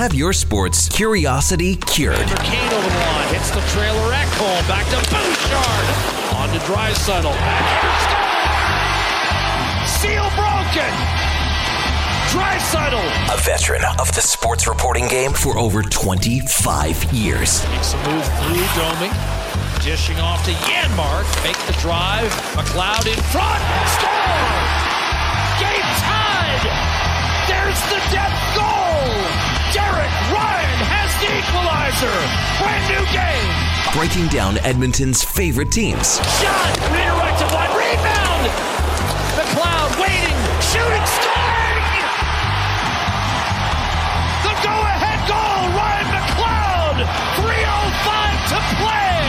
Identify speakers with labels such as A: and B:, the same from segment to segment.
A: Have your sports curiosity cured.
B: Kane over the line, hits the trailer Ekholm, back to Bouchard, on to Draisaitl. Seal broken. Draisaitl.
A: A veteran of the sports reporting game for over 25 years.
B: Makes a move through Domi. Dishing off to Janmark. Make the drive. McLeod in front. Score! Game tied! There's the death goal! Derek Ryan has the equalizer! Brand new game!
A: Breaking down Edmonton's favorite teams.
B: Shot! Redirected one. Rebound! McLeod waiting. Shooting. Scoring! The go-ahead goal! Ryan McLeod! 3.05 to play!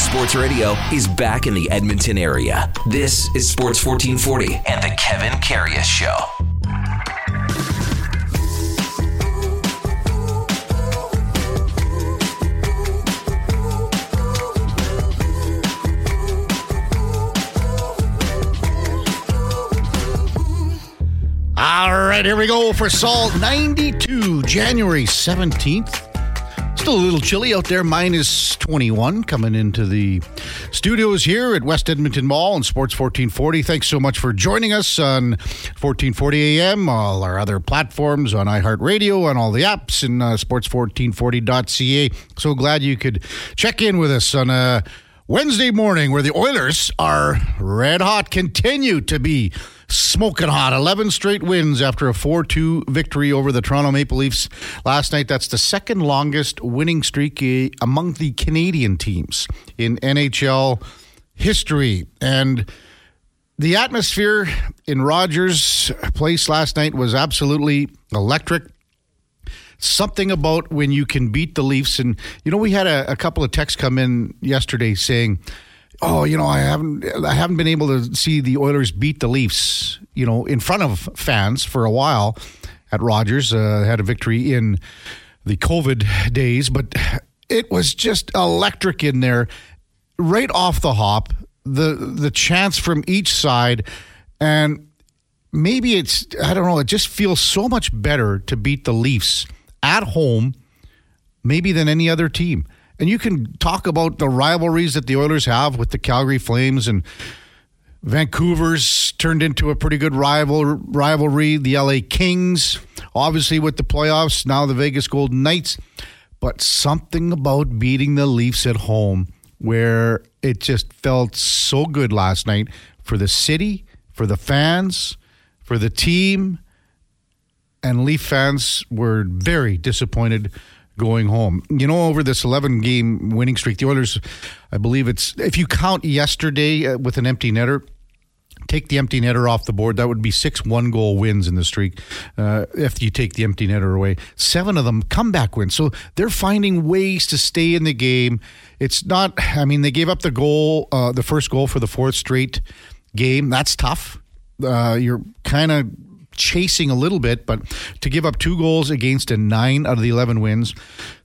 A: Sports Radio is back in the Edmonton area. This is Sports 1440 and the Kevin Karius Show.
C: Right, here we go for Salt 92, January 17th. Still a little chilly out there, minus 21 coming into the studios here at West Edmonton Mall and Sports 1440. Thanks so much for joining us on 1440 AM, all our other platforms on iHeartRadio, on all the apps, and uh, sports1440.ca. So glad you could check in with us on a Wednesday morning where the Oilers are red hot, continue to be smoking hot. 11 straight wins after a 4 2 victory over the Toronto Maple Leafs last night. That's the second longest winning streak eh, among the Canadian teams in NHL history. And the atmosphere in Rogers Place last night was absolutely electric something about when you can beat the Leafs. And, you know, we had a, a, couple of texts come in yesterday saying, oh, you know, I haven't, I haven't been able to see the Oilers beat the Leafs, you know, in front of fans for a while at Rogers. Uh, had a victory in the COVID days, but it was just electric in there right off the hop. The, the chance from each side and maybe it's I don't know. It just feels so much better to beat the Leafs at home, maybe than any other team. And you can talk about the rivalries that the Oilers have with the Calgary Flames and Vancouver's turned into a pretty good rival rivalry. The LA Kings, obviously with the playoffs, now the Vegas Golden Knights. But something about beating the Leafs at home where it just felt so good last night for the city, for the fans, for the team and Leaf fans were very disappointed going home. You know, over this 11 game winning streak, the Oilers, I believe it's, if you count yesterday uh, with an empty netter, take the empty netter off the board, that would be six one goal wins in the streak. Uh, if you take the empty netter away, seven of them comeback wins. So they're finding ways to stay in the game. It's not, I mean, they gave up the goal, uh, the first goal for the fourth straight game. That's tough. Uh, you're kind of chasing a little bit, but to give up two goals against a nine out of the 11 wins.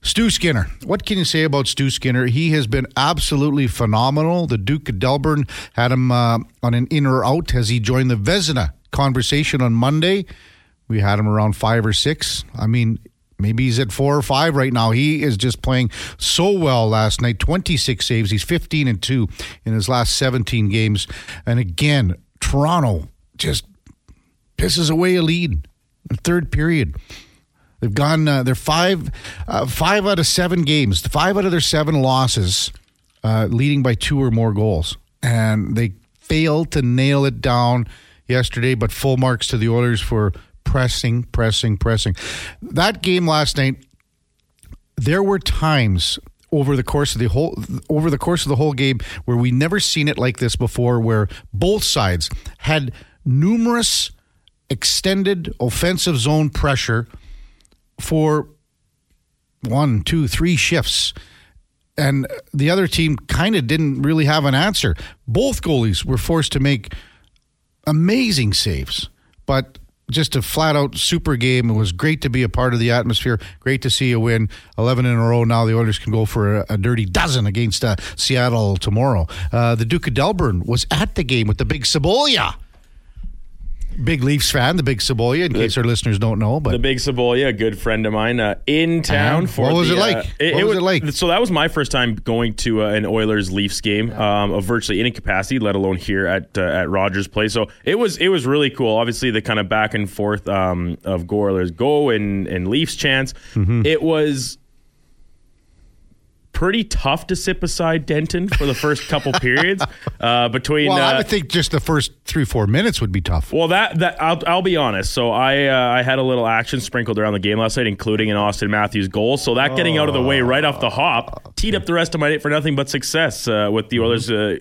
C: Stu Skinner, what can you say about Stu Skinner? He has been absolutely phenomenal. The Duke of Delburne had him uh, on an in or out as he joined the Vezina conversation on Monday. We had him around five or six. I mean, Maybe he's at four or five right now. He is just playing so well last night. 26 saves. He's 15 and 2 in his last 17 games. And again, Toronto just pisses away a lead. Third period. They've gone. Uh, they're five, uh, five out of seven games. Five out of their seven losses, uh, leading by two or more goals, and they failed to nail it down yesterday. But full marks to the Oilers for pressing, pressing, pressing. That game last night. There were times over the course of the whole over the course of the whole game where we never seen it like this before, where both sides had numerous extended offensive zone pressure for one, two, three shifts. And the other team kind of didn't really have an answer. Both goalies were forced to make amazing saves, but just a flat out super game. It was great to be a part of the atmosphere. Great to see a win. 11 in a row. Now the Oilers can go for a, a dirty dozen against uh, Seattle tomorrow. Uh, the Duke of Delburne was at the game with the big Cebolla Big Leafs fan, the big Cebolla, in case our listeners don't know. But
D: the big Cebolla, a good friend of mine, uh, in town
C: And
D: for
C: what was
D: the,
C: it like?
D: uh,
C: What was it like?
D: So that was my first time going to uh, an Oilers Leafs game um, of virtually any capacity, let alone here at uh, at Rogers Place. So it was it was really cool. Obviously, the kind of back and forth um, of go Oilers go and and Leafs chants.
C: Mm-hmm.
D: It was pretty tough to sit beside Denton for the first couple periods uh, between.
C: well, I
D: uh,
C: would think just the first three, four minutes would be tough.
D: well, that that I'll, I'll be honest. So I uh, I had a little action sprinkled around the game last night, including an Austin Matthews goal. So that getting out of the way right off the hop teed up the rest of my night for nothing but success uh, with the Oilers. Uh,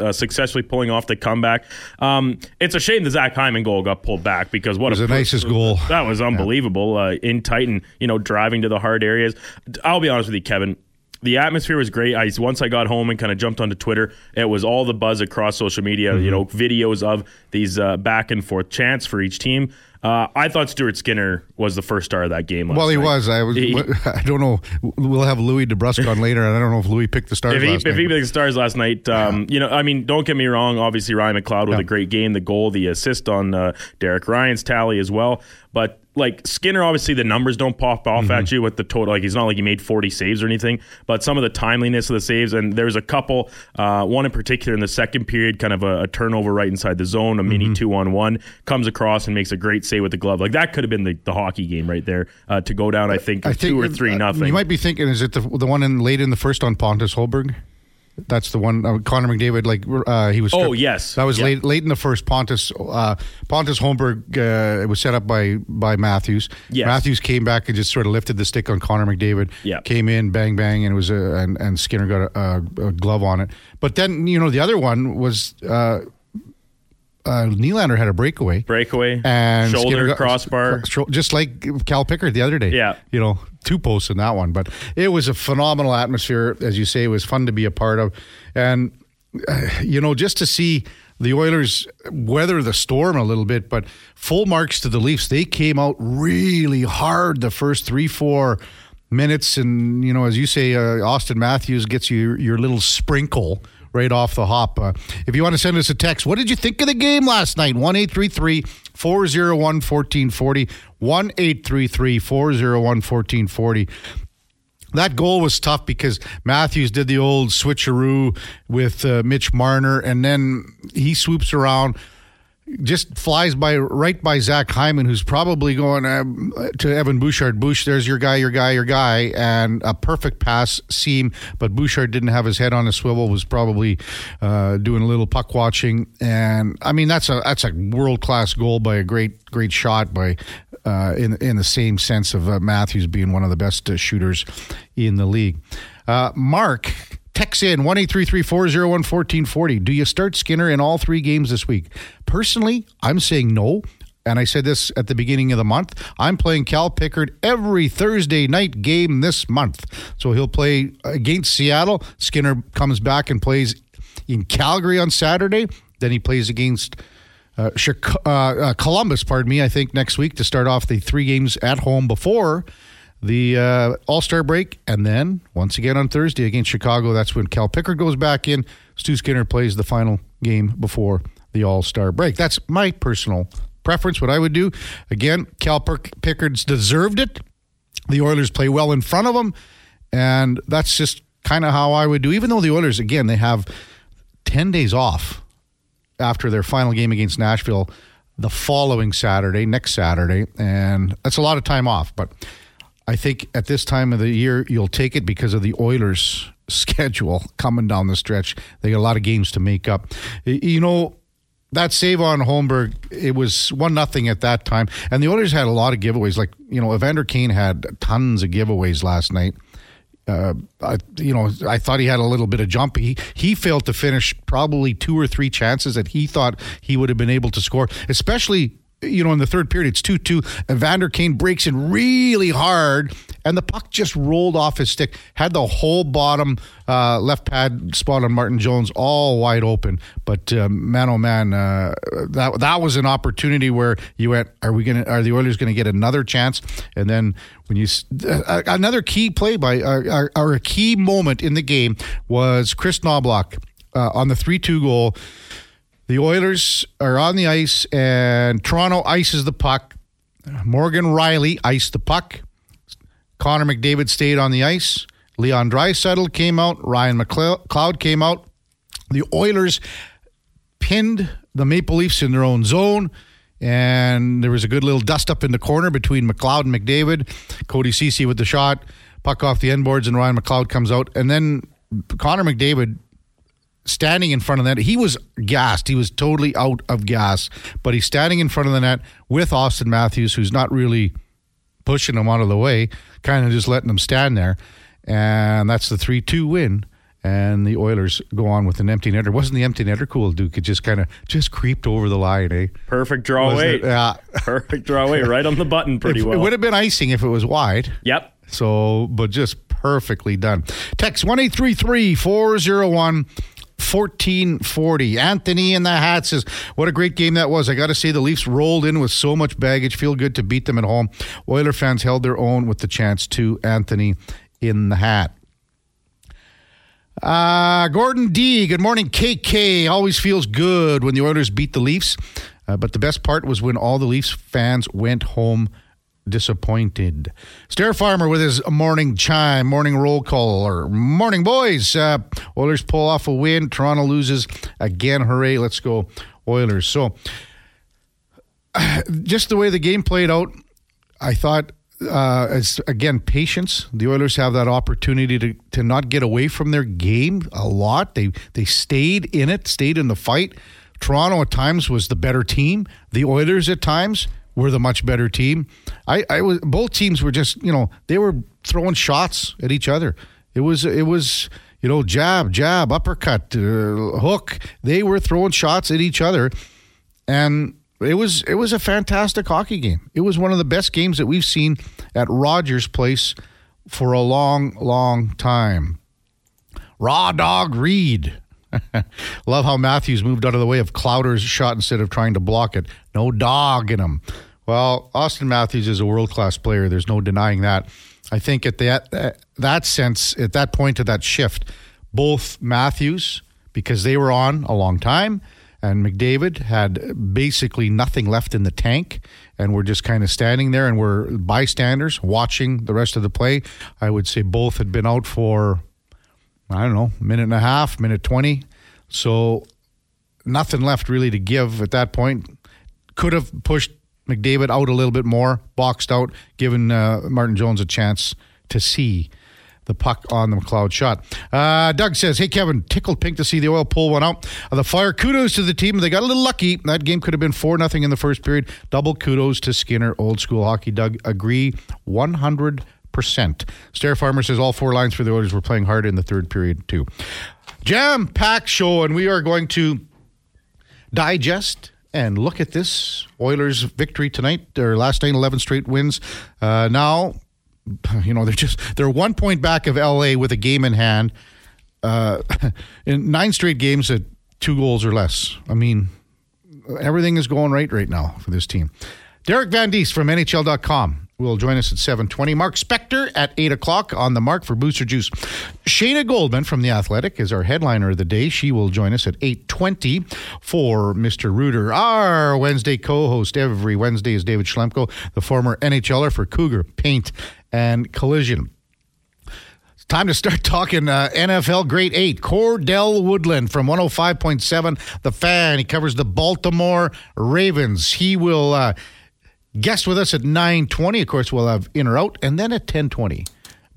D: uh, successfully pulling off the comeback. Um, it's a shame the Zach Hyman goal got pulled back because what
C: It was
D: a
C: the nicest goal.
D: That was unbelievable. Uh, in Titan, you know, driving to the hard areas. I'll be honest with you, Kevin. The atmosphere was great. I once I got home and kind of jumped onto Twitter, it was all the buzz across social media. You know, videos of these uh, back and forth chants for each team. Uh, I thought Stuart Skinner was the first star of that game. Last
C: Well, he
D: night.
C: was. I was.
D: He-
C: I don't know. We'll have Louis DeBrusk on later, and I don't know if Louis picked the stars
D: if he,
C: last
D: if he
C: night.
D: picked the stars last night, um, you know, I mean, don't get me wrong. Obviously, Ryan McLeod with
C: Yeah.
D: a great game, the goal, the assist on uh, Derek Ryan's tally as well. But like Skinner, obviously the numbers don't pop off
C: Mm-hmm.
D: at you with the total. Like he's not like he made 40 saves or anything, but some of the timeliness of the saves, and there's a couple. Uh, one in particular in the second period, kind of a, a turnover right inside the zone, a
C: Mm-hmm.
D: mini two on one, comes across and makes a great save with the glove. Like that could have been the, the hockey game right there uh, to go down. I think,
C: I think
D: two or three
C: uh,
D: nothing.
C: You might be thinking, is it the the one in late in the first on Pontus Holmberg? That's the one. Uh, Connor McDavid, like uh, he was.
D: Oh, yes.
C: that was
D: Yeah.
C: late late in the first. Pontus uh, Pontus Holmberg uh, it was set up by by Matthews.
D: Yes.
C: Matthews came back and just sort of lifted the stick on Connor McDavid.
D: Yeah.
C: came in, bang bang, and it was a and, and Skinner got a, a, a glove on it. But then you know the other one was. Uh, Nylander had a breakaway.
D: breakaway
C: and
D: shoulder
C: got-
D: crossbar.
C: just like Cal Pickard the other day.
D: Yeah.
C: you know, two posts in that one, but it was a phenomenal atmosphere, as you say. It was fun to be a part of, and uh, you know, just to see the Oilers weather the storm a little bit, but full marks to the Leafs. They came out really hard the first three, four minutes, and you know, as you say, uh, Austin Matthews gets you your little sprinkle right off the hop. Uh, if you want to send us a text, what did you think of the game last night? 1 401 1440. 1 401 1440. That goal was tough because Matthews did the old switcheroo with uh, Mitch Marner, and then he swoops around, just flies by right by Zach Hyman, who's probably going um, to Evan Bouchard. Bush, there's your guy, your guy, your guy, and a perfect pass seam. But Bouchard didn't have his head on a swivel, was probably uh, doing a little puck watching, and I mean that's a that's a world class goal by a great great shot by uh, in in the same sense of uh, Matthews being one of the best uh, shooters in the league. Uh, Mark Text in 1 1440 Do you start Skinner in all three games this week? Personally, I'm saying no. And I said this at the beginning of the month. I'm playing Cal Pickard every Thursday night game this month. So he'll play against Seattle. Skinner comes back and plays in Calgary on Saturday. Then he plays against uh, Chica- uh, uh, Columbus, pardon me, I think next week to start off the three games at home before the uh, All Star break, and then once again on Thursday against Chicago. That's when Cal Pickard goes back in. Stu Skinner plays the final game before the All Star break. That's my personal preference. What I would do again, Cal Pick- Pickard's deserved it. The Oilers play well in front of them, and that's just kind of how I would do. Even though the Oilers, again, they have ten days off after their final game against Nashville the following Saturday, next Saturday, and that's a lot of time off. But I think at this time of the year, you'll take it because of the Oilers' schedule coming down the stretch. They got a lot of games to make up. You know, that save on Holmberg, it was one nothing at that time, and the Oilers had a lot of giveaways. Like you know, Evander Kane had tons of giveaways last night. Uh, I, you know, I thought he had a little bit of jump. He he failed to finish probably two or three chances that he thought he would have been able to score, especially. You know, in the third period, it's 2 2. Evander Kane breaks in really hard, and the puck just rolled off his stick. Had the whole bottom uh, left pad spot on Martin Jones all wide open. But uh, man, oh man, uh, that that was an opportunity where you went, are we going to, are the Oilers going to get another chance? And then when you, uh, another key play by, uh, or a key moment in the game was Kris Knoblauch uh, on the 3 2 goal The Oilers are on the ice, and Toronto ices the puck. Morgan Rielly iced the puck. Connor McDavid stayed on the ice. Leon Draisaitl came out. Ryan McLeod came out. The Oilers pinned the Maple Leafs in their own zone. And there was a good little dust up in the corner between McLeod and McDavid. Cody Ceci with the shot, puck off the end boards, and Ryan McLeod comes out. And then Connor McDavid standing in front of that. He was gassed. He was totally out of gas. But he's standing in front of the net with Austin Matthews, who's not really pushing him out of the way, kind of just letting him stand there. And that's the 3 2 win. And the Oilers go on with an empty netter. Wasn't the empty netter cool, Duke? It just kind of just creeped over the line, eh?
D: Perfect draw
C: Wasn't
D: weight.
C: Yeah.
D: Perfect draw weight. Right on the button pretty
C: It-
D: well.
C: It would have been icing if it was wide.
D: Yep.
C: So, but just perfectly done. Text 1 401 1440. Anthony in the hat says, What a great game that was. I got to say, the Leafs rolled in with so much baggage. Feel good to beat them at home. Oiler fans held their own with the chance to Anthony in the hat. Uh, Gordon D. Good morning, KK. Always feels good when the Oilers beat the Leafs, uh, but the best part was when all the Leafs fans went home disappointed. Stair Farmer with his morning chime, morning roll call, or morning boys. Uh, Oilers pull off a win. Toronto loses again. Hooray! Let's go Oilers. So, just the way the game played out, I thought uh, it's again patience. The Oilers have that opportunity to to not get away from their game a lot. They they stayed in it, stayed in the fight. Toronto at times was the better team. The Oilers at times were the much better team. I, I was both teams were just you know they were throwing shots at each other. It was it was you know jab jab uppercut uh, hook. They were throwing shots at each other, and it was it was a fantastic hockey game. It was one of the best games that we've seen at Rogers Place for a long, long time. Raw dog Reed. Love how Matthews moved out of the way of Clouder's shot instead of trying to block it. No dog in him. Well, Austin Matthews is a world class player. There's no denying that. I think at that that sense, at that point of that shift, both Matthews, because they were on a long time, and McDavid had basically nothing left in the tank, and we're just kind of standing there and we're bystanders watching the rest of the play. I would say both had been out for I don't know, minute and a half, minute 20. So nothing left really to give at that point. Could have pushed McDavid out a little bit more, boxed out, giving uh, Martin Jones a chance to see the puck on the McLeod shot. Uh, Doug says, Hey, Kevin, tickled pink to see the oil pull one out of the fire. Kudos to the team. They got a little lucky. That game could have been 4 nothing in the first period. Double kudos to Skinner, old school hockey. Doug, agree 100 percent. Stair Farmer says all four lines for the Oilers were playing hard in the third period too. Jam packed show, and we are going to digest and look at this Oilers victory tonight. Their last night, eleven straight wins. Uh, now, you know they're just they're one point back of LA with a game in hand. Uh, in nine straight games at two goals or less. I mean, everything is going right right now for this team. Derek Van Diest from NHL.com will join us at 7.20. Mark Spector at 8 o'clock on the mark for Booster Juice. Shayna Goldman from The Athletic is our headliner of the day. She will join us at 8.20 for Mr. Reuter. Our Wednesday co-host every Wednesday is David Schlemko, the former NHLer for Cougar, Paint, and Collision. It's time to start talking uh, NFL Great Eight. Cordell Woodland from 105.7 The Fan. He covers the Baltimore Ravens. He will uh, guest with us at 9.20. Of course, we'll have in or out. And then at 10.20,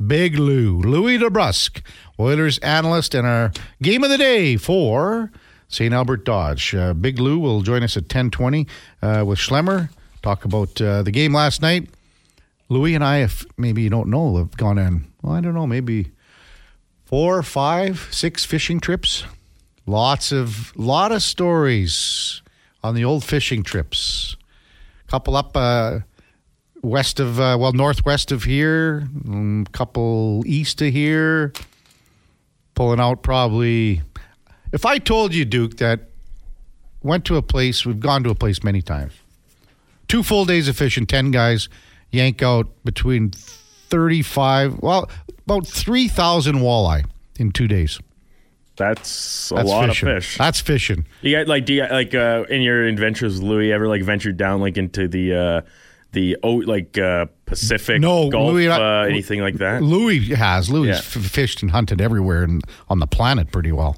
C: Big Lou, Louis DeBrusk, Oilers analyst and our game of the day for St. Albert Dodge. Uh, Big Lou will join us at 10.20 uh, with Schlemmer. Talk about uh, the game last night. Louis and I, if maybe you don't know, have gone on, well, I don't know, maybe four, five, six fishing trips. Lots of, lot of stories on the old fishing trips. Couple up uh, west of, uh, well, northwest of here, um, couple east of here. Pulling out probably. If I told you, Duke, that went to a place, we've gone to a place many times. Two full days of fishing, 10 guys yank out between 35, well, about 3,000 walleye in two days.
D: That's a
C: That's
D: lot
C: fishing.
D: of fish.
C: That's fishing.
D: You got like do you, like uh, in your adventures, Louis, ever like ventured down like into the uh, the oh like uh, Pacific
C: No,
D: Gulf,
C: Louis,
D: uh,
C: I-
D: anything like that?
C: Louis has. Louis
D: Yeah.
C: fished and hunted everywhere and on the planet pretty well.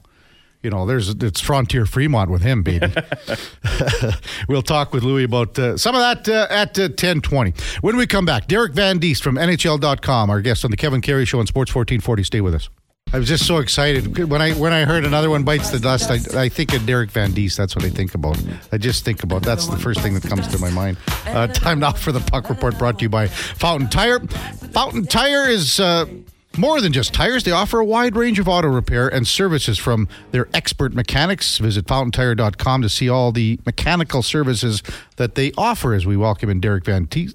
C: You know, there's it's Frontier Fremont with him, baby. we'll talk with Louis about uh, some of that uh, at uh, 1020. When we come back, Derek Van Diest from NHL.com, our guest on the Kevin Carey Show on Sports 1440. Stay with us. I was just so excited when I when I heard another one bites the dust. I, I think of Derek Van Diest. That's what I think about. I just think about. That's the first thing that comes to my mind. Uh, time now for the puck report, brought to you by Fountain Tire. Fountain Tire is. Uh, more than just tires, they offer a wide range of auto repair and services from their expert mechanics. Visit fountaintire.com to see all the mechanical services that they offer as we welcome in Derek Van, Te-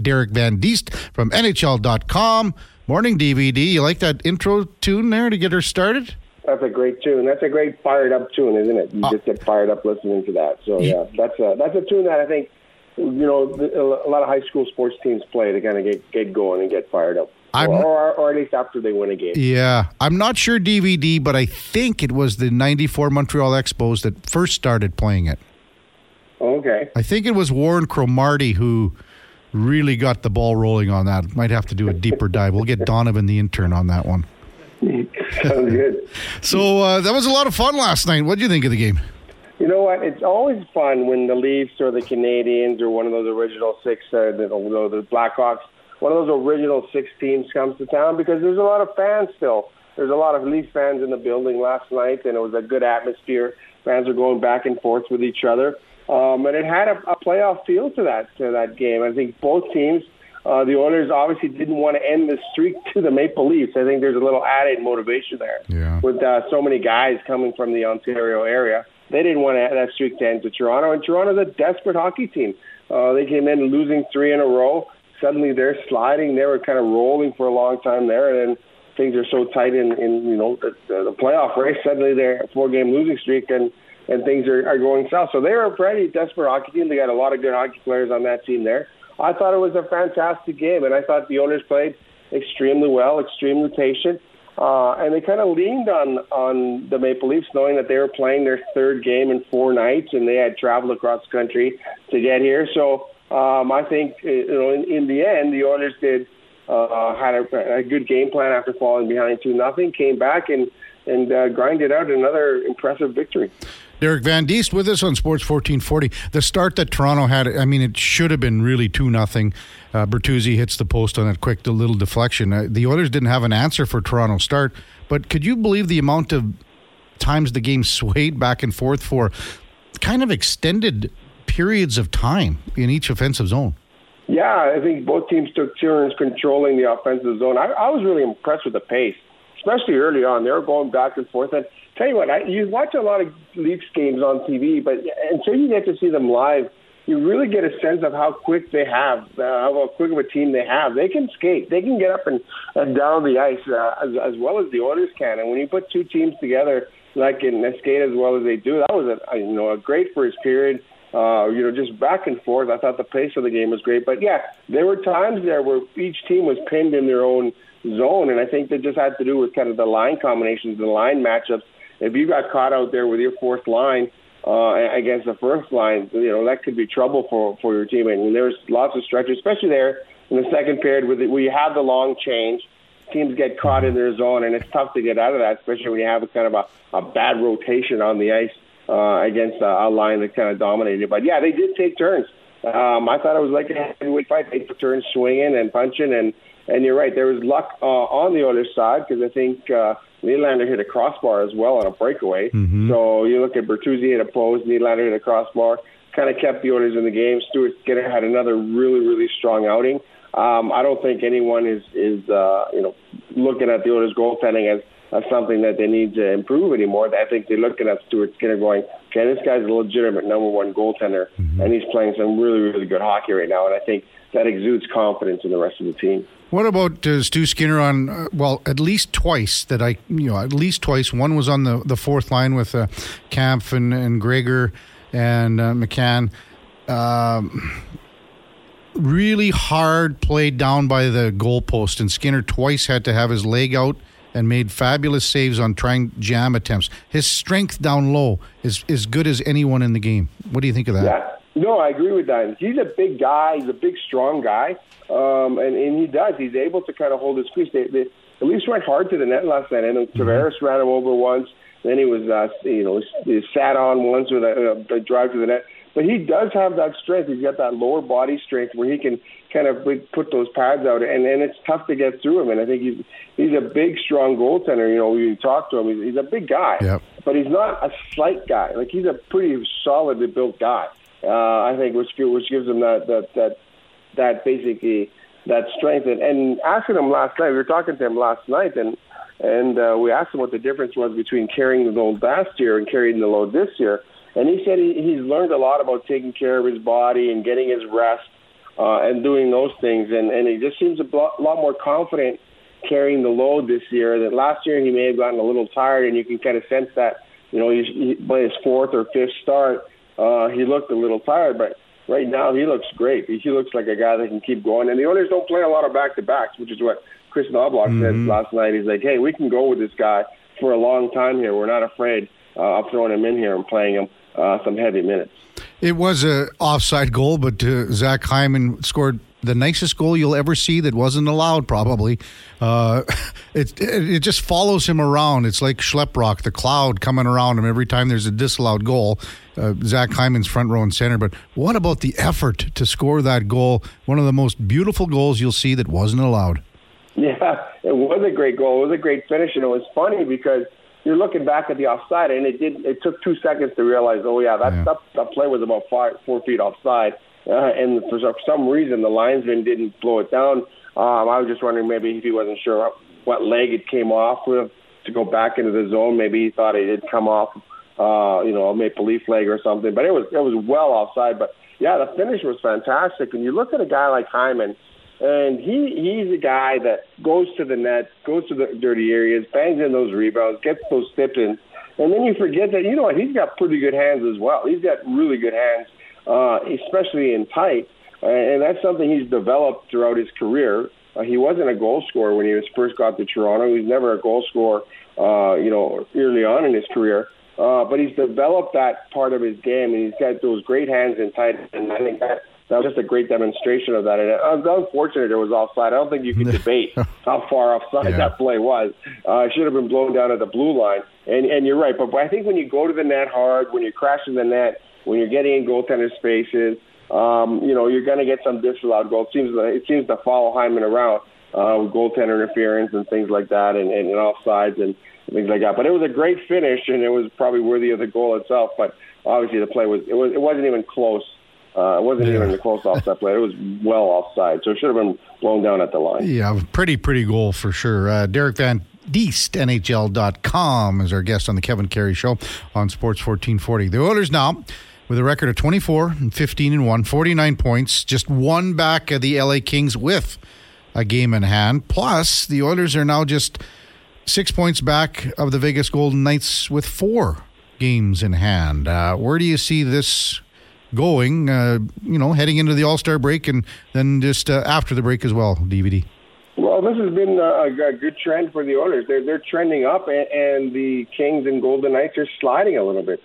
C: Derek Van Diest from NHL.com. Morning, DVD. You like that intro tune there to get her started?
E: That's a great tune. That's a great fired up tune, isn't it? You uh, just get fired up listening to that. So yeah, that's a that's a tune that I think you know a lot of high school sports teams play to kind of get get going and get fired up, or, or or at least after they win a game.
C: Yeah. I'm not sure DVD, but I think it was the 94 Montreal Expos that first started playing it.
E: Okay,
C: I think it was Warren Cromartie who really got the ball rolling on that. Might have to do a deeper dive. We'll get Donovan, the intern, on that one.
E: sounds good.
C: So uh, that was a lot of fun last night. What do you think of the game?
E: You know what? It's always fun when the Leafs or the Canadiens or one of those original six, uh, the, the Blackhawks, one of those original six teams comes to town because there's a lot of fans still. There's a lot of Leaf fans in the building last night, and it was a good atmosphere. Fans are going back and forth with each other, um, and it had a, a playoff feel to that to that game. I think both teams. Uh, the Oilers obviously didn't want to end the streak to the Maple Leafs. I think there's a little added motivation there
C: Yeah.
E: with uh, so many guys coming from the Ontario area. They didn't want to, that streak to end to Toronto, and Toronto's a desperate hockey team. Uh, they came in losing three in a row. Suddenly they're sliding. They were kind of rolling for a long time there, and then things are so tight in, in you know the, the playoff race. Suddenly they're a four-game losing streak, and and things are, are going south. So they're a pretty desperate hockey team. They got a lot of good hockey players on that team there. I thought it was a fantastic game, and I thought the owners played extremely well, extremely patient. Uh, and they kind of leaned on on the Maple Leafs, knowing that they were playing their third game in four nights, and they had traveled across the country to get here. So um, I think uh, you know, in, in the end, the Oilers did uh, had a, a good game plan after falling behind two nothing, came back and and uh, grinded out another impressive victory.
C: Derek Van Diest with us on Sports 1440. The start that Toronto had, I mean, it should have been really 2 nothing. Uh, Bertuzzi hits the post on that quick little deflection. Uh, the Oilers didn't have an answer for Toronto's start, but could you believe the amount of times the game swayed back and forth for kind of extended periods of time in each offensive zone?
E: Yeah, I think both teams took turns controlling the offensive zone. I, I was really impressed with the pace, especially early on. They were going back and forth. And tell you what, I, you watch a lot of Leafs games on TV, but until you get to see them live, you really get a sense of how quick they have, uh, how quick of a team they have. They can skate, they can get up and, and down the ice uh, as, as well as the Oilers can. And when you put two teams together, like and they skate as well as they do, that was a you know a great first period. Uh, you know, just back and forth. I thought the pace of the game was great, but yeah, there were times there where each team was pinned in their own zone, and I think that just had to do with kind of the line combinations, the line matchups. If you got caught out there with your fourth line uh, against the first line, you know that could be trouble for for your team. And there's lots of stretches, especially there in the second period, with it, where you have the long change. Teams get caught in their zone, and it's tough to get out of that, especially when you have a kind of a, a bad rotation on the ice uh, against a, a line that kind of dominated. But yeah, they did take turns. Um, I thought it was like a heavyweight fight. They took turns swinging and punching, and and you're right. There was luck uh, on the other side because I think uh, Nylander hit a crossbar as well on a breakaway. So you look at Bertuzzi hit a post, Nylander hit a crossbar, kind of kept the Oilers in the game. Stuart Skinner had another really really strong outing. Um, I don't think anyone is is uh, you know looking at the Oilers goaltending as as something that they need to improve anymore. I think they're looking at Stuart Skinner going, okay, this guy's a legitimate number one goaltender, and he's playing some really, really good hockey right now. And I think that exudes confidence in the rest of the team.
C: What about uh, Stu Skinner on, uh, well, at least twice that I, you know, at least twice. One was on the, the fourth line with uh, Kampf and, and Gregor and uh, McMann. Um, really hard play down by the goalpost, and Skinner twice had to have his leg out and made fabulous saves on trying jam attempts. His strength down low is as good as anyone in the game. What do you think of that?
E: Yeah. No, I agree with that. He's a big guy. He's a big, strong guy, um, and, and he does. He's able to kind of hold his crease. They, they, the Leafs went hard to the net last night. I know mm-hmm. Tavares ran him over once. Then he was, uh, you know, he sat on once with a, a drive to the net. But he does have that strength. He's got that lower body strength where he can kind of put those pads out, and and it's tough to get through him. And I think he's he's a big, strong goaltender. You know, you talk to him, he's, he's a big guy,
C: yep.
E: but he's not a slight guy. Like he's a pretty solidly built guy. Uh, I think which which gives him that that that that basically that strength. And, and asking him last night, we were talking to him last night, and and uh, we asked him what the difference was between carrying the load last year and carrying the load this year. And he said he, he's learned a lot about taking care of his body and getting his rest uh, and doing those things. And, and he just seems a lot more confident carrying the load this year. That last year he may have gotten a little tired, and you can kind of sense that. You know, he, he, by his fourth or fifth start, uh, he looked a little tired, but right now he looks great. He looks like a guy that can keep going. And the Oilers don't play a lot of back to backs, which is what Kris Knoblauch mm-hmm. said last night. He's like, hey, we can go with this guy for a long time here. We're not afraid uh, of throwing him in here and playing him uh, some heavy minutes.
C: It was a offside goal, but uh, Zach Hyman scored the nicest goal you'll ever see that wasn't allowed. Probably, uh, it, it, it just follows him around. It's like Schleprock, the cloud coming around him every time there's a disallowed goal. Uh, Zach Hyman's front row and center. But what about the effort to score that goal? One of the most beautiful goals you'll see that wasn't allowed.
E: Yeah, it was a great goal. It was a great finish, and it was funny because you're looking back at the offside, and it did. It took two seconds to realize, oh yeah, that yeah. That, that play was about five, four feet offside, uh, and for some reason the linesman didn't blow it down. Um, I was just wondering maybe if he wasn't sure what leg it came off with to go back into the zone. Maybe he thought it had come off, uh, you know, a maple leaf leg or something. But it was it was well offside. But yeah, the finish was fantastic. And you look at a guy like Hyman and he he's a guy that goes to the net, goes to the dirty areas, bangs in those rebounds, gets those tips in, and then you forget that you know what he's got pretty good hands as well. He's got really good hands, uh, especially in tight, and that's something he's developed throughout his career. Uh, he wasn't a goal scorer when he was first got to Toronto. He's never a goal scorer, uh, you know, early on in his career. Uh, but he's developed that part of his game, and he's got those great hands in tight, and I think that that was just a great demonstration of that. And it was unfortunate it was offside. I don't think you can debate how far offside yeah. that play was. Uh, it should have been blown down at the blue line. And and you're right. But I think when you go to the net hard, when you're crashing the net, when you're getting in goaltender spaces, um, you know you're going to get some disallowed goals. It seems it seems to follow Hyman around uh, with goaltender interference and things like that, and, and, and offsides and things like that. But it was a great finish, and it was probably worthy of the goal itself. But obviously the play was it was it wasn't even close uh, it wasn't yeah. even a close offside play. It was well offside, so it should have been blown down at the line.
C: Yeah, pretty, pretty goal for sure. Uh, Derek Van Diest, NHL.com, is our guest on the Kevin Karius Show on Sports 1440. The Oilers now with a record of 24 and 15 and 1, 49 points, just one back of the LA Kings with a game in hand. Plus, the Oilers are now just six points back of the Vegas Golden Knights with four games in hand. Uh, where do you see this going, uh, you know, heading into the All Star break and then just uh, after the break as well, DVD?
E: Well, this has been a, a good trend for the Oilers. They're they're trending up, and, and the Kings and Golden Knights are sliding a little bit.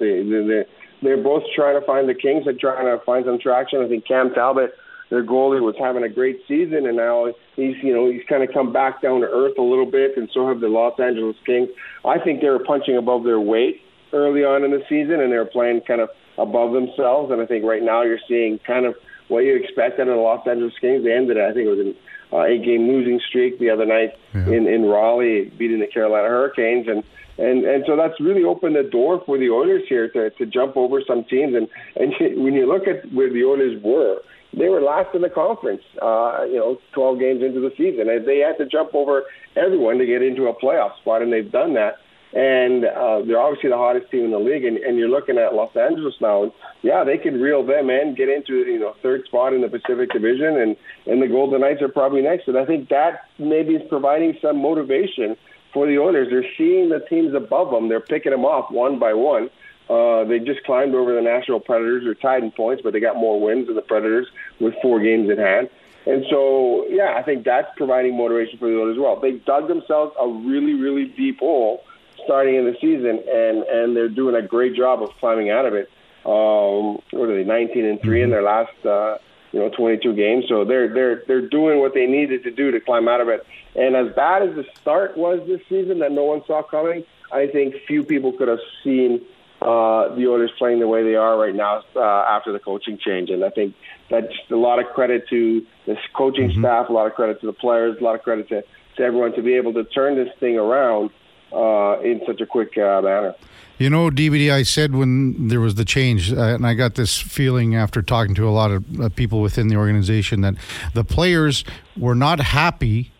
E: They're both trying to find the Kings are trying to find some traction. I think Cam Talbot, their goalie, was having a great season, and now he's you know he's kind of come back down to earth a little bit, and so have the Los Angeles Kings. I think they were punching above their weight early on in the season, and they were playing kind of above themselves. And I think right now you're seeing kind of what you expect out of the Los Angeles Kings. They ended, it, I think it was an uh, eight-game losing streak the other night yeah. in in Raleigh, beating the Carolina Hurricanes, and and and so that's really opened the door for the Oilers here to to jump over some teams. And and when you look at where the Oilers were, they were last in the conference. Uh, you know, 12 games into the season, and they had to jump over everyone to get into a playoff spot, and they've done that and uh, they're obviously the hottest team in the league. And, and you're looking at Los Angeles now, and yeah, they can reel them in, get into you know third spot in the Pacific Division, and and the Golden Knights are probably next. And I think that maybe is providing some motivation for the Oilers. They're seeing the teams above them; they're picking them off one by one. Uh, they just climbed over the Nashville Predators. They're tied in points, but they got more wins than the Predators with four games in hand. And so, yeah, I think that's providing motivation for the Oilers as well. They dug themselves a really, really deep hole starting in the season, and and they're doing a great job of climbing out of it. Um, what are they, 19 and 3 in mm-hmm. their last, uh, you know, 22 games. So they're they're they're doing what they needed to do to climb out of it. And as bad as the start was this season that no one saw coming, I think few people could have seen uh, the Oilers playing the way they are right now uh, after the coaching change. And I think that's a lot of credit to this coaching mm-hmm. staff, a lot of credit to the players, a lot of credit to, to everyone to be able to turn this thing around uh, in such a quick uh, manner.
C: You know, DVD, I said when there was the change, uh, and I got this feeling after talking to a lot of uh, people within the organization that the players were not happy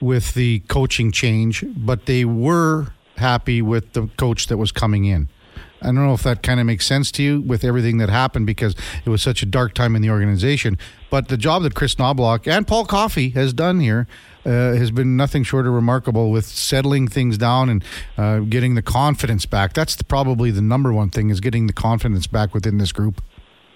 C: with the coaching change, but they were happy with the coach that was coming in. I don't know if that kind of makes sense to you with everything that happened because it was such a dark time in the organization. But the job that Kris Knoblauch and Paul Coffey has done here uh, has been nothing short of remarkable with settling things down and uh, getting the confidence back. That's the, probably the number one thing is getting the confidence back within this group.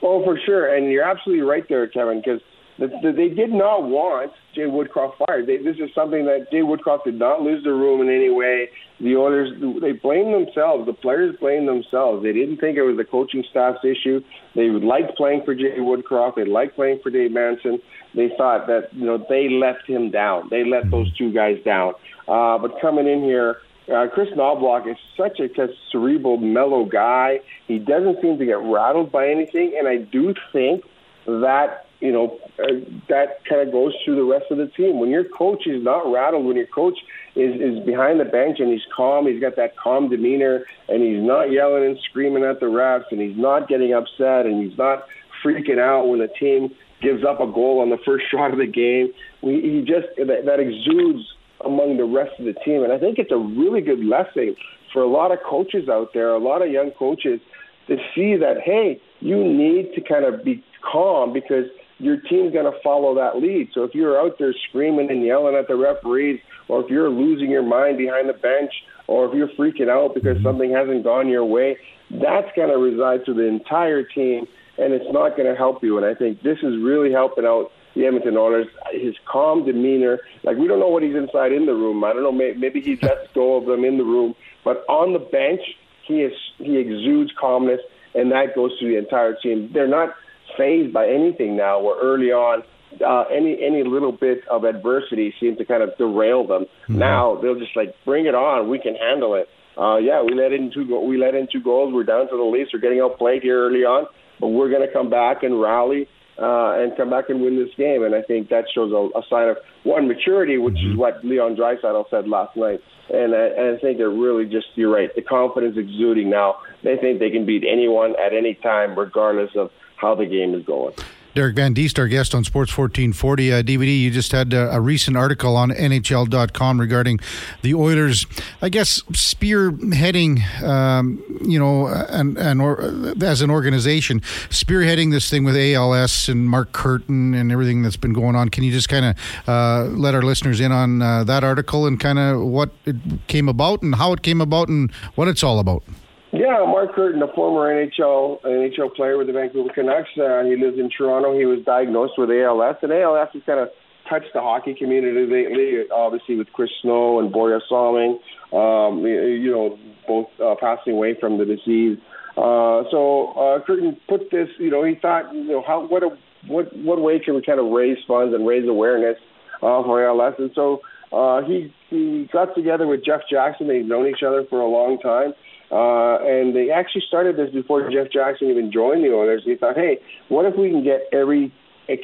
E: Oh, for sure, and you're absolutely right there, Kevin, because they did not want Jay Woodcroft fired. They, this is something that Jay Woodcroft did not lose the room in any way. The owners they blame themselves. The players blame themselves. They didn't think it was the coaching staff's issue. They liked playing for Jay Woodcroft. They liked playing for Dave Manson. They thought that you know they let him down. They let those two guys down. Uh, but coming in here, uh, Kris Knoblauch is such a cerebral, mellow guy. He doesn't seem to get rattled by anything, and I do think that you know, uh, that kind of goes through the rest of the team. When your coach is not rattled, when your coach is, is behind the bench and he's calm, he's got that calm demeanor, and he's not yelling and screaming at the refs, and he's not getting upset, and he's not freaking out when the team gives up a goal on the first shot of the game. We, he just that, that exudes among the rest of the team, and I think it's a really good lesson for a lot of coaches out there, a lot of young coaches, to see that hey, you need to kind of be calm because your team's going to follow that lead. So if you're out there screaming and yelling at the referees, or if you're losing your mind behind the bench, or if you're freaking out because something hasn't gone your way, that's going to reside to the entire team, and it's not going to help you. And I think this is really helping out the Edmonton Oilers. His calm demeanor, like we don't know what he's inside in the room. I don't know. Maybe he lets go of them in the room, but on the bench, he is he exudes calmness, and that goes to the entire team. They're not phased by anything now. Where early on, uh, any any little bit of adversity seemed to kind of derail them. Mm-hmm. Now they'll just like bring it on. We can handle it. Uh, yeah, we let in two go- we let in two goals. We're down to the Leafs. We're getting outplayed here early on, but we're going to come back and rally uh, and come back and win this game. And I think that shows a, a sign of one maturity, which mm-hmm. is what Leon Draisaitl said last night. And I, and I think they're really just you're right. The confidence exuding now. They think they can beat anyone at any time, regardless of how the game is going.
C: Derek Van Diest, our guest on Sports 1440 uh, DVD. You just had a, uh, a, recent article on NHL.com regarding the Oilers, I guess, spearheading, um, you know, and, and or, as an organization, spearheading this thing with ALS and Mark Curtin and everything that's been going on. Can you just kind of uh, let our listeners in on uh, that article and kind of what it came about and how it came about and what it's all about?
E: Yeah, Mark Curtin, a former NHL NHL player with the Vancouver Canucks. Uh, he lives in Toronto. He was diagnosed with ALS, and ALS has kind of touched the hockey community lately. Obviously, with Chris Snow and Borje Salming, um, you know, both uh, passing away from the disease. Uh, so uh, Curtin put this. You know, he thought, you know, how what a what what way can we kind of raise funds and raise awareness uh, for ALS? And so uh, he he got together with Jeff Jackson. They've known each other for a long time uh, and they actually started this before Jeff Jackson even joined the Oilers. They thought, hey, what if we can get every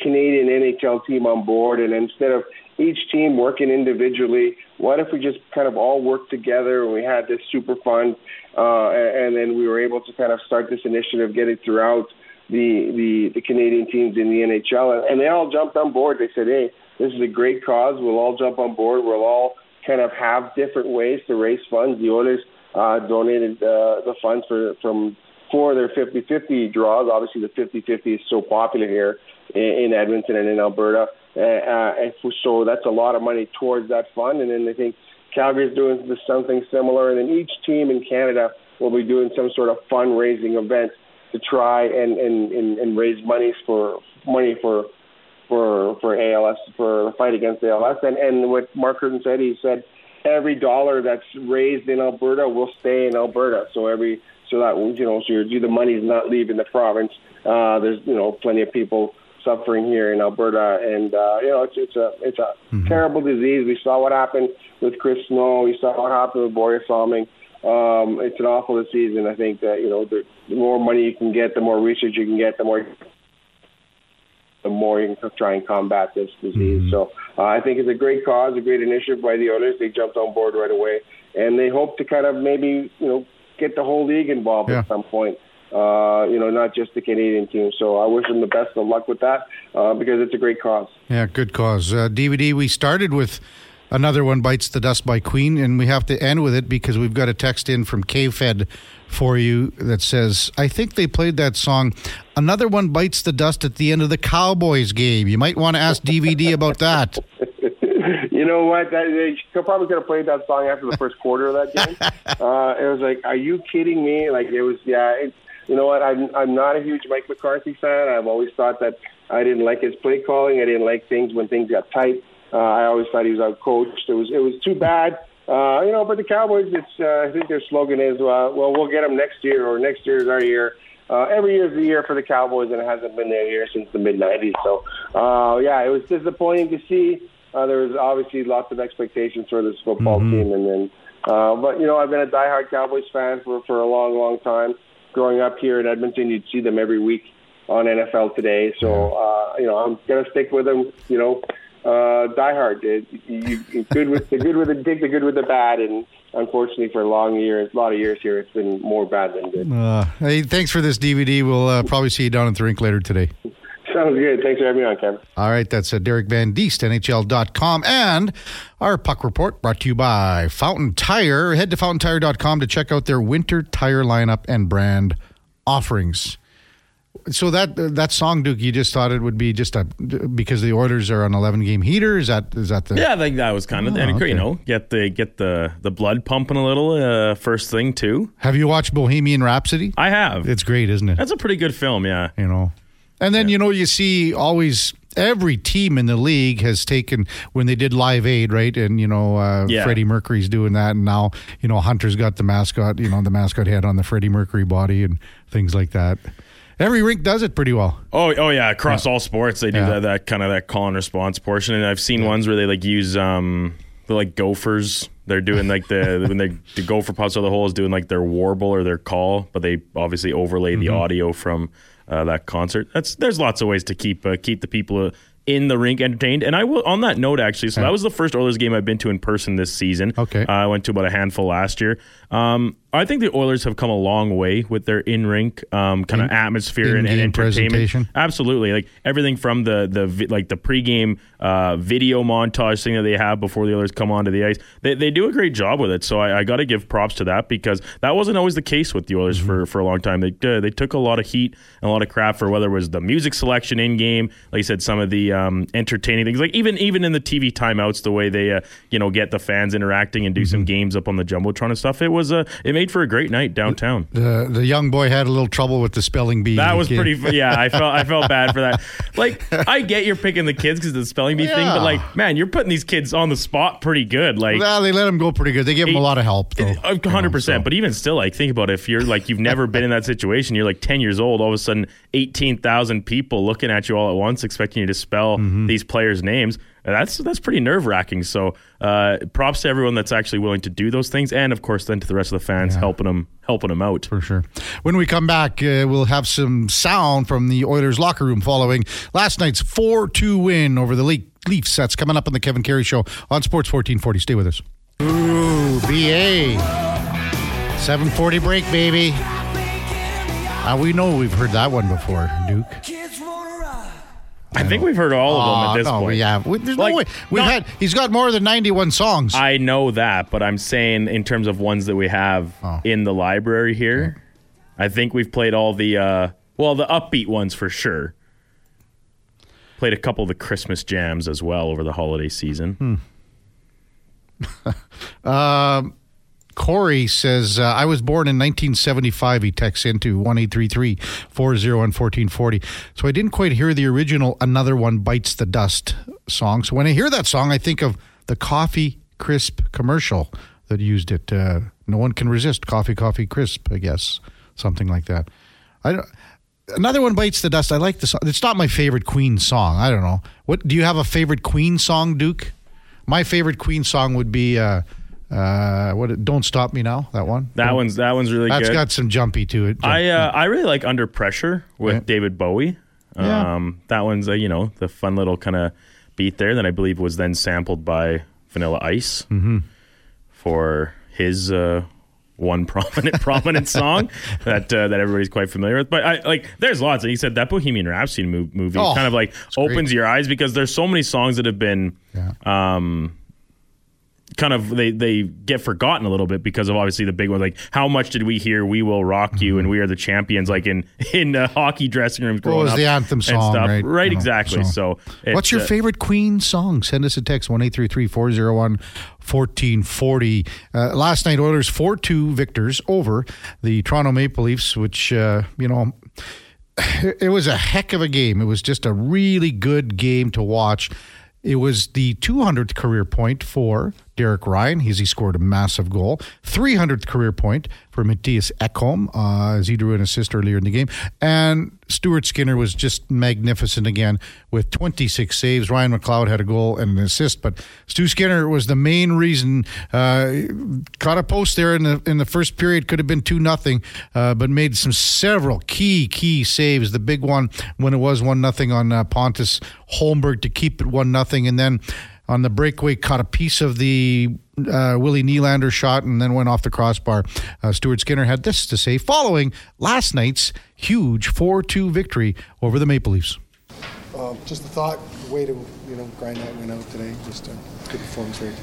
E: Canadian NHL team on board, and instead of each team working individually, what if we just kind of all work together and we had this super fund, uh, and, and then we were able to kind of start this initiative, get it throughout the the, the Canadian teams in the NHL, and, and they all jumped on board. They said, hey, this is a great cause. We'll all jump on board. We'll all kind of have different ways to raise funds. The Oilers uh, donated uh, the funds for from for their 50-50 draws. Obviously, the 50-50 is so popular here in, in Edmonton and in Alberta, uh, uh, and so that's a lot of money towards that fund. And then I think Calgary's doing something similar, and then each team in Canada will be doing some sort of fundraising event to try and and, and, and raise money for money for for for ALS for the fight against ALS. And and what Mark Curtin said, he said every dollar that's raised in Alberta will stay in Alberta. So every so that you know, so your, the money's not leaving the province. Uh, there's you know plenty of people suffering here in Alberta, and uh, you know it's it's a it's a mm-hmm. terrible disease. We saw what happened with Chris Snow. We saw what happened with Borje Salming. Um, it's an awful disease, and I think that you know the, the more money you can get, the more research you can get, the more the more you can try and combat this disease. Mm-hmm. So uh, I think it's a great cause, a great initiative by the owners. They jumped on board right away, and they hope to kind of maybe you know get the whole league involved yeah. at some point. Uh, you know, not just the Canadian team. So I wish them the best of luck with that uh, because it's a great cause.
C: Yeah, good cause. Uh, DVD, we started with another one bites the dust by Queen, and we have to end with it because we've got a text in from K-Fed for you that says, I think they played that song. Another one bites the dust at the end of the Cowboys game. You might want to ask DVD about that.
E: you know what? That, they probably could have played that song after the first quarter of that game. Uh, it was like, are you kidding me? Like it was, yeah. It, you know what? I'm I'm not a huge Mike McCarthy fan. I've always thought that I didn't like his play calling. I didn't like things when things got tight. Uh, I always thought he was outcoached. It was it was too bad. Uh, you know, but the Cowboys, it's uh, I think their slogan is, uh, "Well, we'll get them next year, or next year is our year." Uh, every year is the year for the Cowboys, and it hasn't been their year since the mid '90s. So, uh, yeah, it was disappointing to see. Uh, there was obviously lots of expectations for this football mm-hmm. team, and then, uh, but you know, I've been a diehard Cowboys fan for for a long, long time growing up here in Edmonton, you'd see them every week on NFL Today. So uh, you know, I'm gonna stick with them. You know, uh, die hard. You, you, good with the good with the take the good with the bad, and unfortunately for a long years, a lot of years here, it's been more bad than good.
C: Uh, hey, thanks for this DVD. We'll uh, probably see you down at the rink later today.
E: Sounds good. Thanks for having me on, Kevin.
C: All right, that's uh, Derek Van Diest, NHL.com. And our puck report brought to you by Fountain Tire. Head to fountaintire.com to check out their winter tire lineup and brand offerings. So that that song, Duke, you just thought it would be just a because the Oilers are an eleven game heater. Is that is that the?
D: Yeah, I think that was kind of oh, and okay. you know get the get the the blood pumping a little uh, first thing too.
C: Have you watched Bohemian Rhapsody?
D: I have.
C: It's great, isn't it?
D: That's a pretty good film. Yeah,
C: you know, and then, yeah. you know, you see always every team in the league has taken when they did Live Aid, right? And you know, uh, yeah. Freddie Mercury's doing that, and now you know Hunter's got the mascot, you know, the mascot head on the Freddie Mercury body and things like that. Every rink does it pretty well.
D: Oh, oh yeah, across yeah. all sports they do yeah. that, that kind of that call and response portion. And I've seen ones where they like use um the like gophers. They're doing like the when they the gopher pops out of the hole is doing like their warble or their call, but they obviously overlay mm-hmm. the audio from uh, that concert. That's there's lots of ways to keep uh, keep the people uh, in the rink entertained. And I will on that note actually. So that was the first Oilers game I've been to in person this season.
C: Okay, uh,
D: I went to about a handful last year. Um, I think the Oilers have come a long way with their in rink um, kind of atmosphere and, and, entertainment. Absolutely, like everything from the the like the pregame uh, video montage thing that they have before the Oilers come onto the ice. They, they do a great job with it. So I, I got to give props to that because that wasn't always the case with the Oilers mm-hmm. for, for a long time. They uh, they took a lot of heat and a lot of crap for whether it was the music selection in game, like you said, some of the um, entertaining things, like even even in the TV timeouts, the way they uh, you know get the fans interacting and do mm-hmm. some games up on the jumbotron and stuff. It was uh, it made for a great night downtown.
C: The the young boy had a little trouble with the spelling bee.
D: That was pretty. Yeah, I felt I felt bad for that. Like I get you're picking the kids because the spelling bee yeah. thing, but like man, you're putting these kids on the spot pretty good. Like
C: well, they let them go pretty good. They give them a lot of help.
D: Hundred percent. But even still, like think about it. if you're like you've never been in that situation. You're like ten years old. All of a sudden, eighteen thousand people looking at you all at once, expecting you to spell mm-hmm. these players' names that's that's pretty nerve wracking. So uh, props to everyone that's actually willing to do those things, and of course then to the rest of the fans yeah. helping them helping them out
C: for sure. When we come back, uh, we'll have some sound from the Oilers locker room following last night's four two win over the Leafs. That's coming up on the Kevin Karius Show on Sports fourteen forty. Stay with us. Ooh, BA. 740 break, baby. Uh, we know we've heard that one before, Duke.
D: I think we've heard all of them at this
C: no,
D: point.
C: Yeah, there's like, no way. We've not, had. He's got more than 91 songs.
D: I know that, but I'm saying in terms of ones that we have oh. in the library here, okay. I think we've played all the uh, well, the upbeat ones for sure. Played a couple of the Christmas jams as well over the holiday season.
C: Hmm. um, Corey says, uh, I was born in 1975. He texts into 1833 401 1440. So I didn't quite hear the original Another One Bites the Dust song. So when I hear that song, I think of the Coffee Crisp commercial that used it. Uh, no one can resist Coffee, Coffee Crisp, I guess. Something like that. I don't. Another one bites the dust. I like the song. It's not my favorite Queen song. I don't know. What do you have a favorite Queen song, Duke? My favorite Queen song would be uh, uh, what? Don't stop me now. That one.
D: That one's that one's really
C: That's
D: good.
C: got some jumpy to it.
D: I uh, I really like Under Pressure with
C: Yeah.
D: David Bowie.
C: Yeah.
D: Um, that one's uh, you know the fun little kind of beat there that I believe was then sampled by Vanilla Ice
C: Mm-hmm.
D: for his uh, one prominent prominent song that uh, that everybody's quite familiar with. But I like there's lots. And he said that Bohemian Rhapsody movie
C: Oh,
D: kind of like opens your eyes because there's so many songs that have been.
C: Yeah.
D: Um, kind of they they get forgotten a little bit because of obviously the big one like how much did we hear we will rock you and we are the champions like in in uh, hockey dressing rooms
C: What
D: growing
C: was the anthem song,
D: stuff.
C: right?
D: right
C: You know,
D: exactly so,
C: What's your
D: uh,
C: favorite Queen song? Send us a text, 1 401 1440. Uh, last night, Oilers 4 2 victors over the Toronto Maple Leafs, which, uh, you know, it was a heck of a game. It was just a really good game to watch. It was the 200th career point for Derek Ryan. He's, he scored a massive goal. 300th career point for Mattias Ekholm uh, as he drew an assist earlier in the game. And Stuart Skinner was just magnificent again with 26 saves. Ryan McLeod had a goal and an assist, but Stu Skinner was the main reason. Uh, caught a post there in the in the first period, could have been two nothing, uh, but made some several key key saves. The big one when it was one nothing on uh, Pontus Holmberg to keep it one nothing, and then on the breakaway caught a piece of the uh, Willie Nylander shot and then went off the crossbar. Uh, Stuart Skinner had this to say following last night's huge 4 2 victory over the Maple Leafs.
F: Um, just a thought, way to you know grind that win out today. Just a good performance right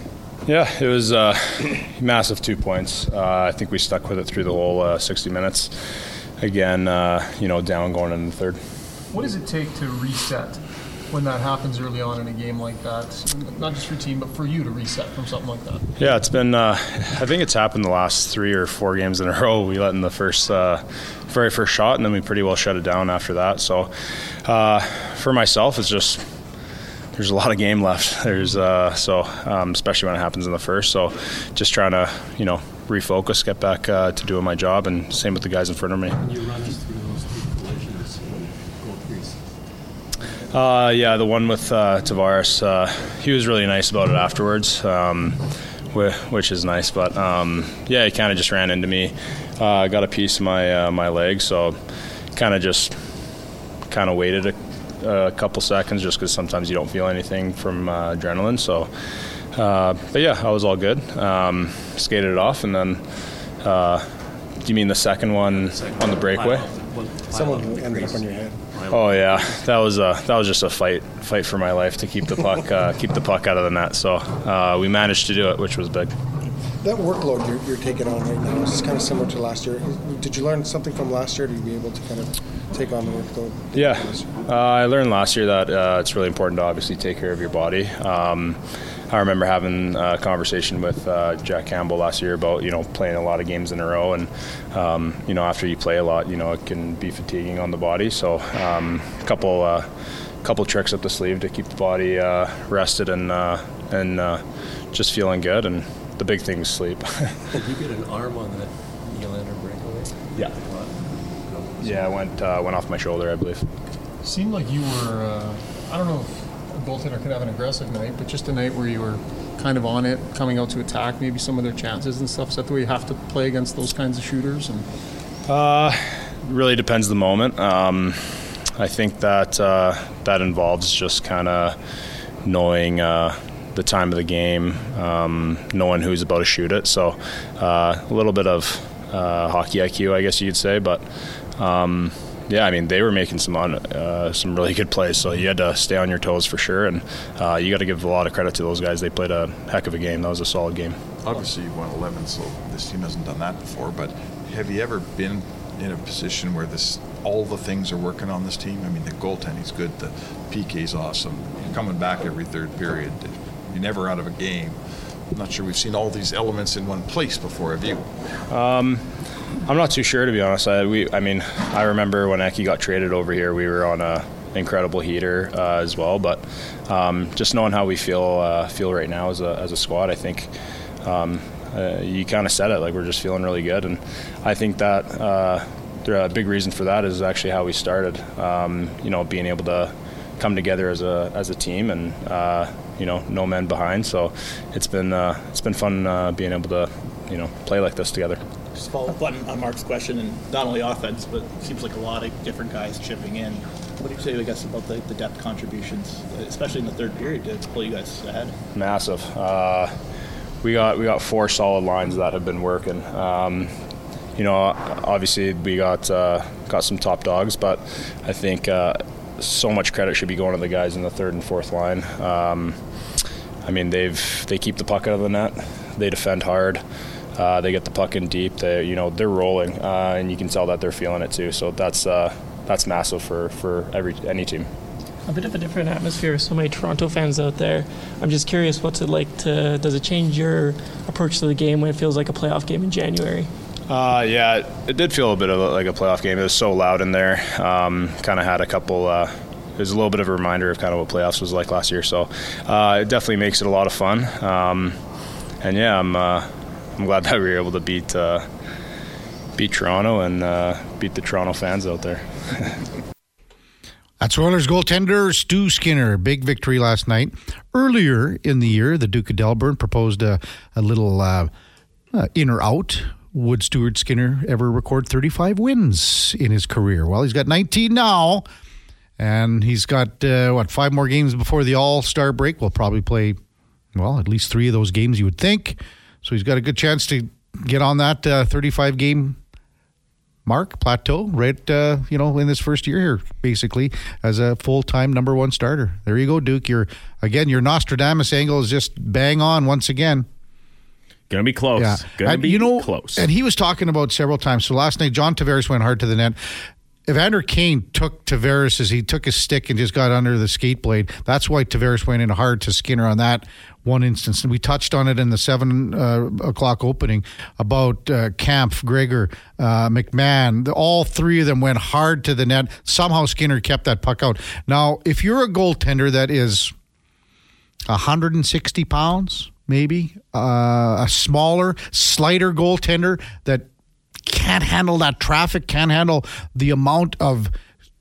G: Yeah, it was uh, massive two points. Uh, I think we stuck with it through the whole uh, 60 minutes. Again, uh, you know, down going in the third.
H: What does it take to reset when that happens early on in a game like that? Not just for your team, but for you to reset from something like that.
G: Yeah, it's been. Uh, I think it's happened the last three or four games in a row. We let in the first, uh, very first shot, and then we pretty well shut it down after that. So, uh, for myself, it's just there's a lot of game left. There's uh, so um, especially when it happens in the first. So, just trying to you know refocus, get back uh, to doing my job, and same with the guys in front of me.
I: you run us through those two collisions when goal crease?
G: Uh, yeah, the one with uh, Tavares, uh, he was really nice about it afterwards, um, whi- which is nice. But um, yeah, he kind of just ran into me, uh, got a piece of my uh, my leg, so kind of just kind of waited a, a couple seconds just because sometimes you don't feel anything from uh, adrenaline. So, but yeah, I was all good. Um, skated it off, and then. Do you mean the second one on the breakaway?
F: Someone ended up on your head.
G: Oh yeah, that was a that was just a fight fight for my life to keep the puck uh, keep the puck out of the net. So uh, we managed to do it, which was big.
F: That workload you're, you're taking on right now is kind of similar to last year. Did you learn something from last year to be able to kind of take on the workload?
G: Yeah, uh, I learned last year that uh, it's really important to obviously take care of your body. Um, I remember having a conversation with uh, Jack Campbell last year about you know playing a lot of games in a row, and um, you know after you play a lot, you know it can be fatiguing on the body. So um, a couple uh, couple tricks up the sleeve to keep the body uh, rested and uh, and uh, just feeling good. And the big thing is sleep.
I: Did you get an arm on that Nylander breakaway?
G: Yeah. yeah, I went uh, went off my shoulder, I believe.
H: Seemed like you were, uh, I don't know if a goaltender could have an aggressive night, but just a night where you were kind of on it, coming out to attack maybe some of their chances and stuff. Is that the way you have to play against those kinds of shooters? And
G: Uh, really depends the moment. Um, I think that uh, that involves just kind of knowing uh, the time of the game, um, knowing who's about to shoot it. So uh, a little bit of uh, hockey IQ, I guess you could say. But um, yeah, I mean they were making some on, uh, some really good plays, so you had to stay on your toes for sure. And uh, you got to give a lot of credit to those guys. They played a heck of a game. That was a solid game.
J: Obviously, you won 11, so this team hasn't done that before. But have you ever been in a position where this all the things are working on this team? I mean, the goaltending's good, the PK's awesome. You're coming back every third period. You're never out of a game. I'm not sure we've seen all these elements in one place before. Have you?
G: Um, I'm not too sure to be honest. I, we, I mean, I remember when Eki got traded over here, we were on a incredible heater uh, as well. But um, just knowing how we feel uh, feel right now as a, as a squad, I think um, uh, you kind of said it. Like we're just feeling really good, and I think that uh, a big reason for that is actually how we started. Um, you know, being able to come together as a as a team and uh, you know no men behind. So it's been uh, it's been fun being able to you know play like this together.
K: Just follow up on, on Mark's question, and not only offense, but it seems like a lot of different guys chipping in. What do you say, I guess, about the, the depth contributions, especially in the third period, to pull you guys ahead?
G: Massive. Uh, we got we got four solid lines that have been working. Um, you know, obviously we got uh, got some top dogs, but I think uh, so much credit should be going to the guys in the third and fourth line. Um, I mean, they've they keep the puck out of the net, they defend hard. Uh, they get the puck in deep. They, you know, they're rolling, uh, and you can tell that they're feeling it too. So that's uh, that's massive for, for every any team.
L: A bit of a different atmosphere. So many Toronto fans out there. I'm just curious, what's it like to? Does it change your approach to the game when it feels like a playoff game in January?
G: Uh, yeah, it did feel a bit of a, like a playoff game. It was so loud in there. Um, kind of had a couple. Uh, it was a little bit of a reminder of kind of what playoffs was like last year. So uh, it definitely makes it a lot of fun. Um, and yeah, I'm uh, I'm glad that we were able to beat uh, beat Toronto and uh, beat the Toronto fans out there.
C: That's Oilers goaltender Stu Skinner. Big victory last night. Earlier in the year, the Duke of Delburne proposed a, a little uh, uh, in or out. Would Stuart Skinner ever record 35 wins in his career? Well, he's got 19 now, and he's got, uh, what, five more games before the All Star break. We'll probably play, well, at least three of those games, you would think. So he's got a good chance to get on that uh, 35 game mark plateau right uh, you know in this first year here basically as a full-time number one starter there you go duke you're again your nostradamus angle is just bang on once again
D: Gonna be close.
C: Yeah.
D: Gonna
C: and,
D: be
C: you know,
D: close.
C: And he was talking about several times. So last night, John Tavares went hard to the net. Evander Kane took Tavares as he took his stick and just got under the skate blade. That's why Tavares went in hard to Skinner on that one instance. And we touched on it in the seven uh, o'clock opening about uh, Kampf, Gregor, uh, McMann. All three of them went hard to the net. Somehow Skinner kept that puck out. Now, if you're a goaltender that is 160 pounds, maybe uh, a smaller, slighter goaltender that can't handle that traffic, can't handle the amount of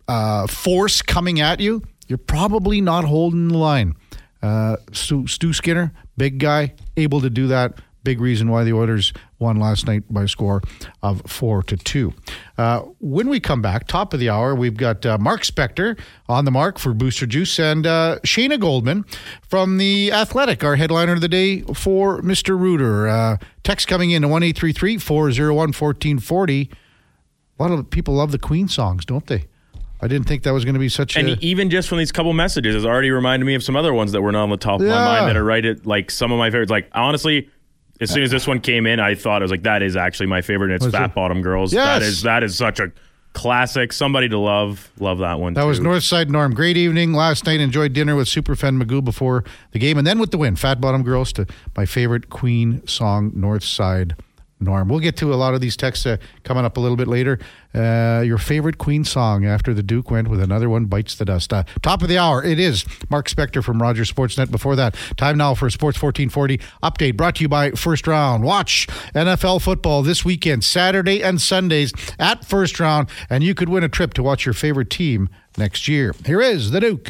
C: uh, force coming at you, you're probably not holding the line. Uh, Stu, Stu Skinner, big guy, able to do that. Big reason why the Oilers won last night by a score of four to two. Uh, when we come back, top of the hour, we've got uh, Mark Spector on the mark for Booster Juice and uh, Shayna Goldman from the Athletic, our headliner of the day for Mr. Rooter. Uh, text coming in to one eight three three four zero one fourteen forty. A lot of people love the Queen songs, don't they? I didn't think that was going to be such
D: and
C: a.
D: even just from these couple messages, it's already reminded me of some other ones that were not on the top of my mind that are right at like some of my favorites. Like honestly, as soon as this one came in, I thought I was like, that is actually my favorite. And it's
C: Was
D: Fat
C: it?
D: Bottom Girls. That
C: Yes.
D: is that is such a classic. Somebody to love. Love that one.
C: That was
D: too.
C: Northside Norm. Great evening last night. Enjoyed dinner with Superfan Magoo before the game, and then with the win. Fat Bottom Girls to my favorite Queen song, Northside Norm. We'll get to a lot of these texts uh, coming up a little bit later. Uh, your favorite Queen song after the Duke went with another one bites the dust. Uh, top of the hour. It is Mark Spector from Rogers Sportsnet. Before that, time now for Sports 1440 update brought to you by First Round. Watch NFL football this weekend, Saturday and Sundays at First Round, and you could win a trip to watch your favorite team next year. Here is the Duke.